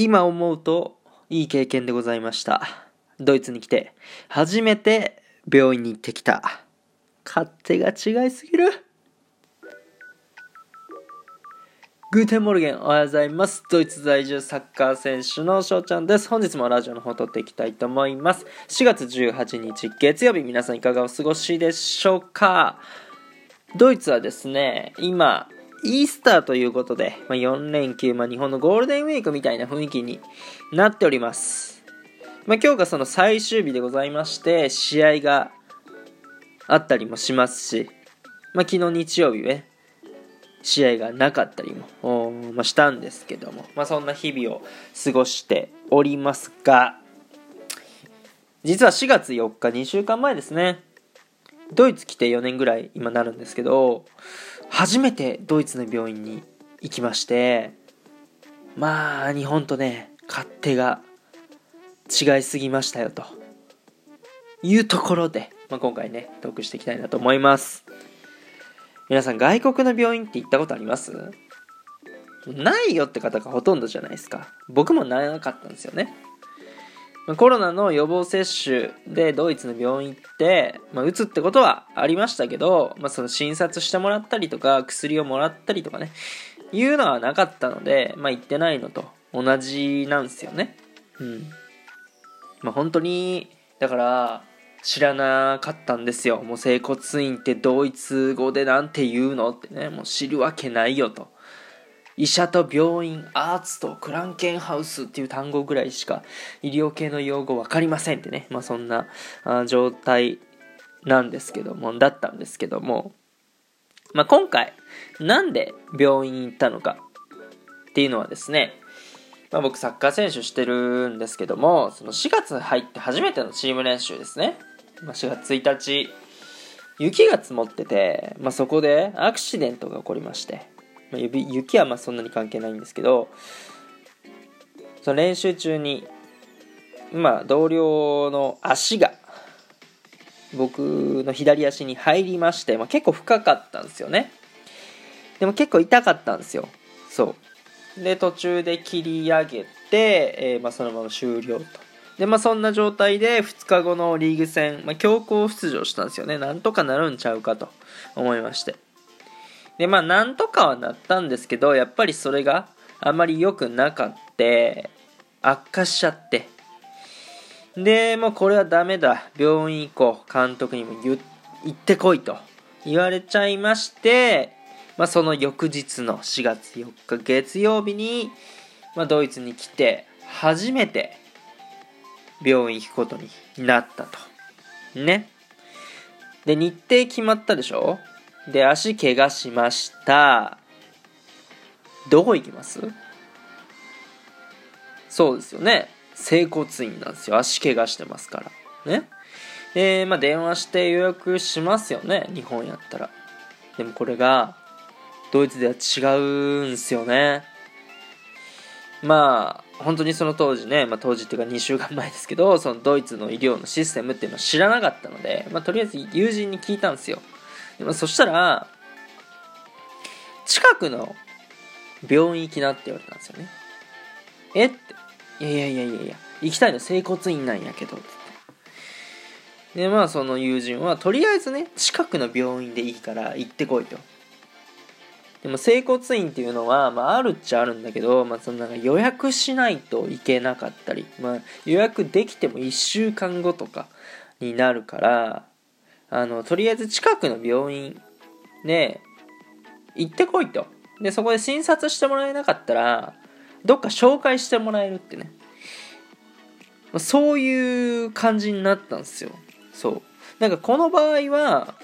今思うといい経験でございました。ドイツに来て初めて病院に行ってきた。勝手が違いすぎる。 Guten Morgen おはようございます。ドイツ在住サッカー選手の翔ちゃんです。本日もラジオの方撮っていきたいと思います。4月18日月曜日皆さんいかがお過ごしでしょうか？ドイツはですね今イースターということで、まあ、4連休、まあ、日本のゴールデンウィークみたいな雰囲気になっております。まあ、今日がその最終日でございまして、試合があったりもしますし、まあ、昨日日曜日ね、試合がなかったりも、まあ、したんですけども、まあ、そんな日々を過ごしておりますが、実は4月4日、2週間前ですね、ドイツ来て4年ぐらい今なるんですけど、初めてドイツの病院に行きましてまあ日本とね勝手が違いすぎましたよと。いうところで、まあ、今回ねトークしていきたいなと思います。皆さん外国の病院って行ったことあります？ないよって方がほとんどじゃないですか。僕もなかったんですよね。まコロナの予防接種でドイツの病院行って、まあ、打つってことはありましたけど、まあ、その診察してもらったりとか薬をもらったりとかねいうのはなかったので、まあ、行ってないのと。同じなんですよね。うん。まあ本当にだから知らなかったんですよ。もう整骨院ってドイツ語でなんて言うのってねもう知るわけないよと。医者と病院アーツとクランケンハウスっていう単語ぐらいしか医療系の用語分かりませんってね、まあ、そんな状態なんですけどもだったんですけども、まあ、今回なんで病院行ったのかっていうのはですね、まあ、僕サッカー選手してるんですけどもその4月入って初めてのチーム練習ですね、まあ、4月1日雪が積もってて、まあ、そこでアクシデントが起こりまして。まあ、雪はまあそんなに関係ないんですけどその練習中にまあ同僚の足が僕の左足に入りまして、まあ、結構深かったんですよね。でも結構痛かったんですよ。そう。で途中で切り上げて、えー、まあ、そのまま終了と。でまあそんな状態で2日後のリーグ戦、まあ、強行出場したんですよね。なんとかなるんちゃうかと思いまして。で、まあ、なんとかはなったんですけど、やっぱりそれがあまり良くなかった、悪化しちゃって。で、もうこれはダメだ。病院行こう。監督にも言行ってこいと言われちゃいまして、まあ、その翌日の4月4日月曜日に、まあ、ドイツに来て初めて病院行くことになったと。ね。で、日程決まったでしょ？で、足怪我しました。どこ行きます？そうですよね。整骨院なんですよ。足怪我してますから。ね。で、まあ、電話して予約しますよね。日本やったら。でもこれが、ドイツでは違うんすよね。まあ、本当にその当時ね、まあ、当時っていうか2週間前ですけど、そのドイツの医療のシステムっていうのを知らなかったので、まあ、とりあえず友人に聞いたんですよ。そしたら、近くの病院行きなって言われたんですよね。えって。いやいやいやいやいや、行きたいの整骨院なんやけど、で、まあその友人は、とりあえずね、近くの病院でいいから行ってこいと。でも整骨院っていうのは、まああるっちゃあるんだけど、まあそのなんか予約しないといけなかったり、まあ予約できても1週間後とかになるから、あの、とりあえず近くの病院で行ってこいと。で、そこで診察してもらえなかったら、どっか紹介してもらえるってね。そういう感じになったんですよ。そう。なんかこの場合は、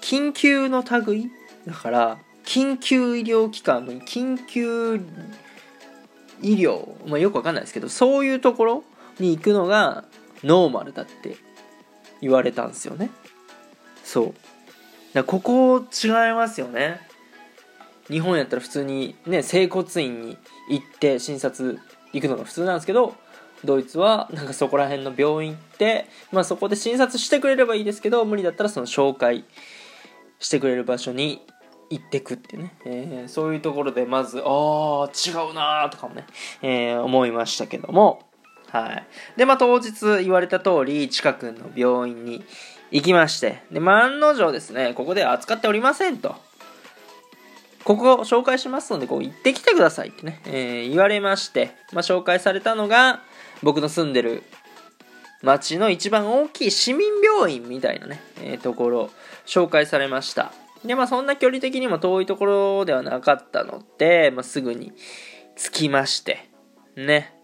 緊急の類だから、緊急医療機関の緊急医療、まあ、よくわかんないですけど、そういうところに行くのがノーマルだって言われたんですよね。そう。だここ違いますよね。日本やったら普通にね整骨院に行って診察行くのが普通なんですけどドイツはなんかそこら辺の病院行って、まあ、そこで診察してくれればいいですけど無理だったらその紹介してくれる場所に行ってくってね、えー、そういうところでまずああ違うなーとかもね、えー、思いましたけども。はい。でまあ当日言われた通り近くの病院に行きまして。で、まあ、案の定ですね。ここで扱っておりませんと。ここを紹介しますのでこう行ってきてくださいってね、えー、言われまして、まあ、紹介されたのが僕の住んでる町の一番大きい市民病院みたいなね、えー、ところ紹介されました。でまあそんな距離的にも遠いところではなかったので、まあ、すぐに着きまして。ね。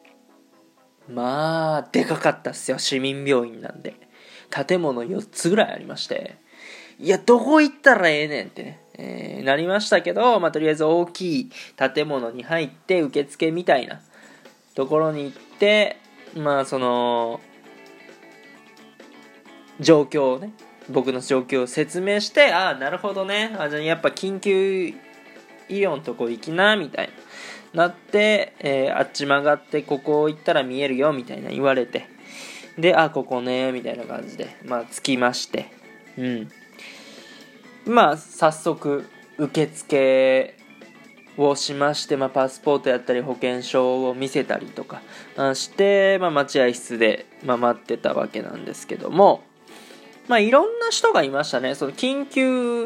まあでかかったっすよ。市民病院なんで。建物4つぐらいありましていやどこ行ったらええねんってね、えー、なりましたけど、まあ、とりあえず大きい建物に入って受付みたいなところに行ってまあその状況をね僕の状況を説明してああなるほどね。あじゃあやっぱ緊急医療のとこ行きなみたいな。なって、えー、あっち曲がってここ行ったら見えるよみたいな言われて。であここねみたいな感じでまあ着きまして。うん。まあ早速受付をしまして、まあ、パスポートやったり保険証を見せたりとかして、まあ、待合室で、まあ、待ってたわけなんですけども。まあいろんな人がいましたね。その緊急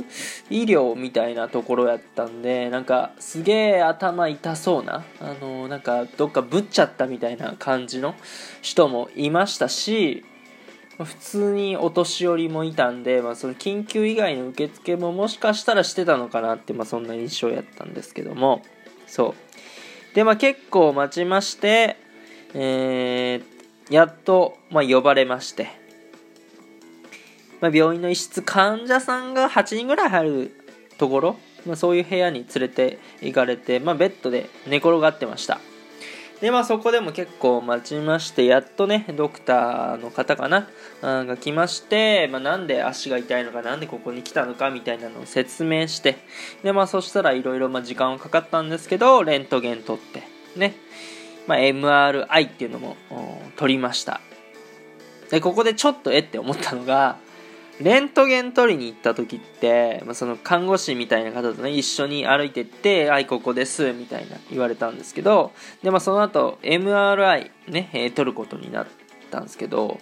医療みたいなところやったんで、なんかすげえ頭痛そうな、あのなんかどっかぶっちゃったみたいな感じの人もいましたし、普通にお年寄りもいたんで、まあ、その緊急以外の受付ももしかしたらしてたのかなって、まあ、そんな印象やったんですけども。そう。でまあ結構待ちましてえー、やっと、まあ、呼ばれまして。まあ、病院の一室患者さんが8人ぐらい入るところ、まあ、そういう部屋に連れて行かれて、まあ、ベッドで寝転がってました。でまあそこでも結構待ちましてやっとねドクターの方かなが来まして、まあ、なんで足が痛いのかなんでここに来たのかみたいなのを説明してでまあそしたらいろいろ時間はかかったんですけどレントゲン取ってね、まあ、MRI っていうのも取りました。でここでちょっとえって思ったのがレントゲン取りに行った時って、まあ、その看護師みたいな方とね一緒に歩いてって「はいここです」みたいな言われたんですけどで、まあ、その後 MRI ね、えー、取ることになったんですけど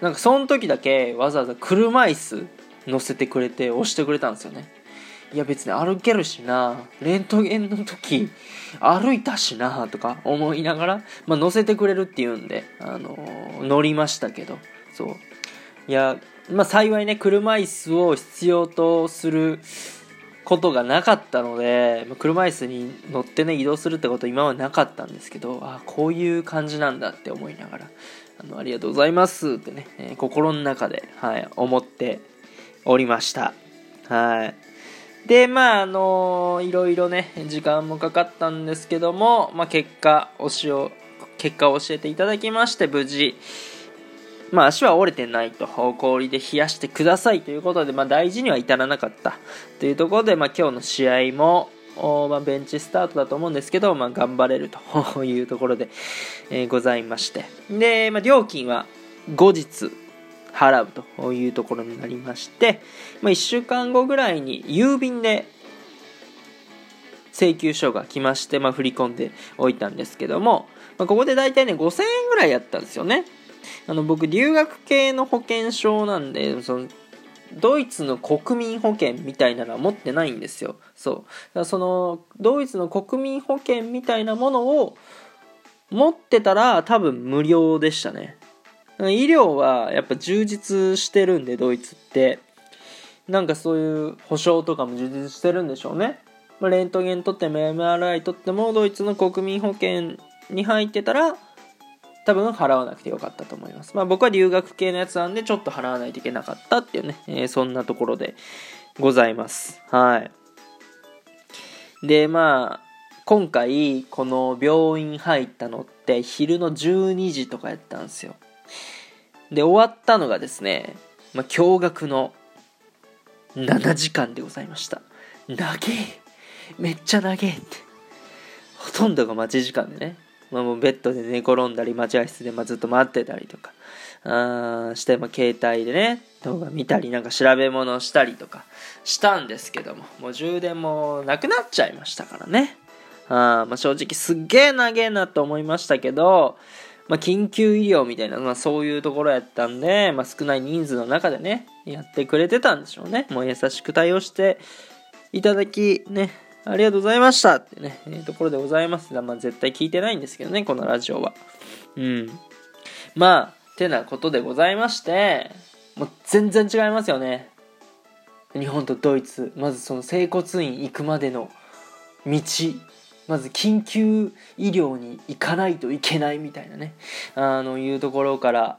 なんかその時だけわざわざ車椅子乗せてくれて押してくれたんですよね。いや別に歩けるしなレントゲンの時歩いたしなとか思いながら、まあ、乗せてくれるっていうんで、あのー、乗りましたけどそう。いやまあ、幸いね車椅子を必要とすることがなかったので車椅子に乗ってね移動するってこと今はなかったんですけどあこういう感じなんだって思いながらあのありがとうございますってね、えー、心の中で、はい、思っておりました。はい。でまああのー、いろいろね時間もかかったんですけども、まあ、結果をしを結果を教えていただきまして無事まあ、足は折れてないと氷で冷やしてくださいということで、まあ、大事には至らなかった。というところで、まあ、今日の試合もまあ、ベンチスタートだと思うんですけど、まあ、頑張れるというところで、えー、ございまして。で、まあ、料金は後日払うというところになりまして、まあ、1週間後ぐらいに郵便で請求書が来まして、まあ、振り込んでおいたんですけども、まあ、ここで大体ね5000円ぐらいやったんですよね。あの僕留学系の保険証なんでそのドイツの国民保険みたいなのは持ってないんですよ。そう。そのドイツの国民保険みたいなものを持ってたら多分無料でしたね。医療はやっぱ充実してるんでドイツって。なんかそういう保証とかも充実してるんでしょうね。レントゲン取っても MRI 取ってもドイツの国民保険に入ってたら多分払わなくてよかったと思います。まあ僕は留学系のやつなんでちょっと払わないといけなかったっていうね、えー、そんなところでございます。はい。で、まあ、今回この病院入ったのって昼の12時とかやったんですよ。で、終わったのがですね、まあ驚愕の7時間でございました。長えめっちゃ長えって。ほとんどが待ち時間でね。まあ、もうベッドで寝転んだり待合室でまずっと待ってたりとかあして、まあ、携帯でね、動画見たり、なんか調べ物したりとかしたんですけども、もう充電もなくなっちゃいましたからね。あまあ、正直すっげえ長えなと思いましたけど、まあ、緊急医療みたいな、まあ、そういうところやったんで、まあ、少ない人数の中でね、やってくれてたんでしょうね。もう優しく対応していただき、ね、ありがとうございましたってね、えー、ところでございますが、まあ、絶対聞いてないんですけどね、このラジオは。うん。まあ、てなことでございまして、もう全然違いますよね。日本とドイツ。まずその整骨院行くまでの道。まず緊急医療に行かないといけないみたいなね。あの、いうところから、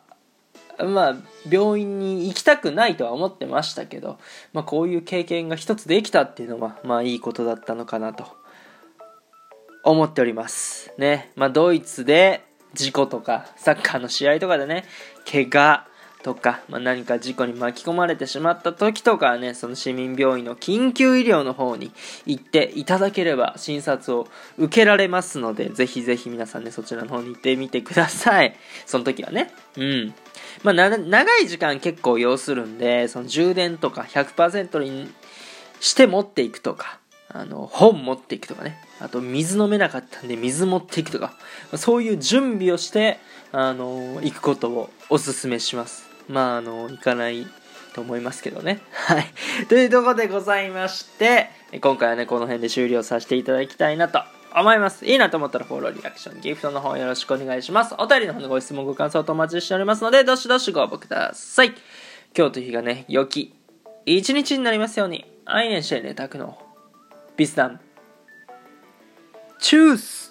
まあ、病院に行きたくないとは思ってましたけど、まあ、こういう経験が一つできたっていうのは、まあ、いいことだったのかなと思っております。ね。まあ、ドイツで事故とか、サッカーの試合とかでね、怪我とか、まあ、何か事故に巻き込まれてしまった時とかはね、その市民病院の緊急医療の方に行っていただければ診察を受けられますので、ぜひぜひ皆さんね、そちらの方に行ってみてください。その時はね。うん。まあ、長い時間結構要するんで、その充電とか100%にして持っていくとか、あの、本持っていくとかね。あと、水飲めなかったんで水持っていくとか、そういう準備をして、あの、行くことをお勧めします。まあ、あの、行かないと思いますけどね。はい。というとこでございまして、今回はね、この辺で終了させていただきたいなと思います。いいなと思ったらフォロー、リアクション、ギフトの方よろしくお願いします。お便りの方のご質問、ご感想とお待ちしておりますので、どしどしご応募ください。今日という日がね、良き一日になりますように。アイネンシェネタクのビスダン。チュース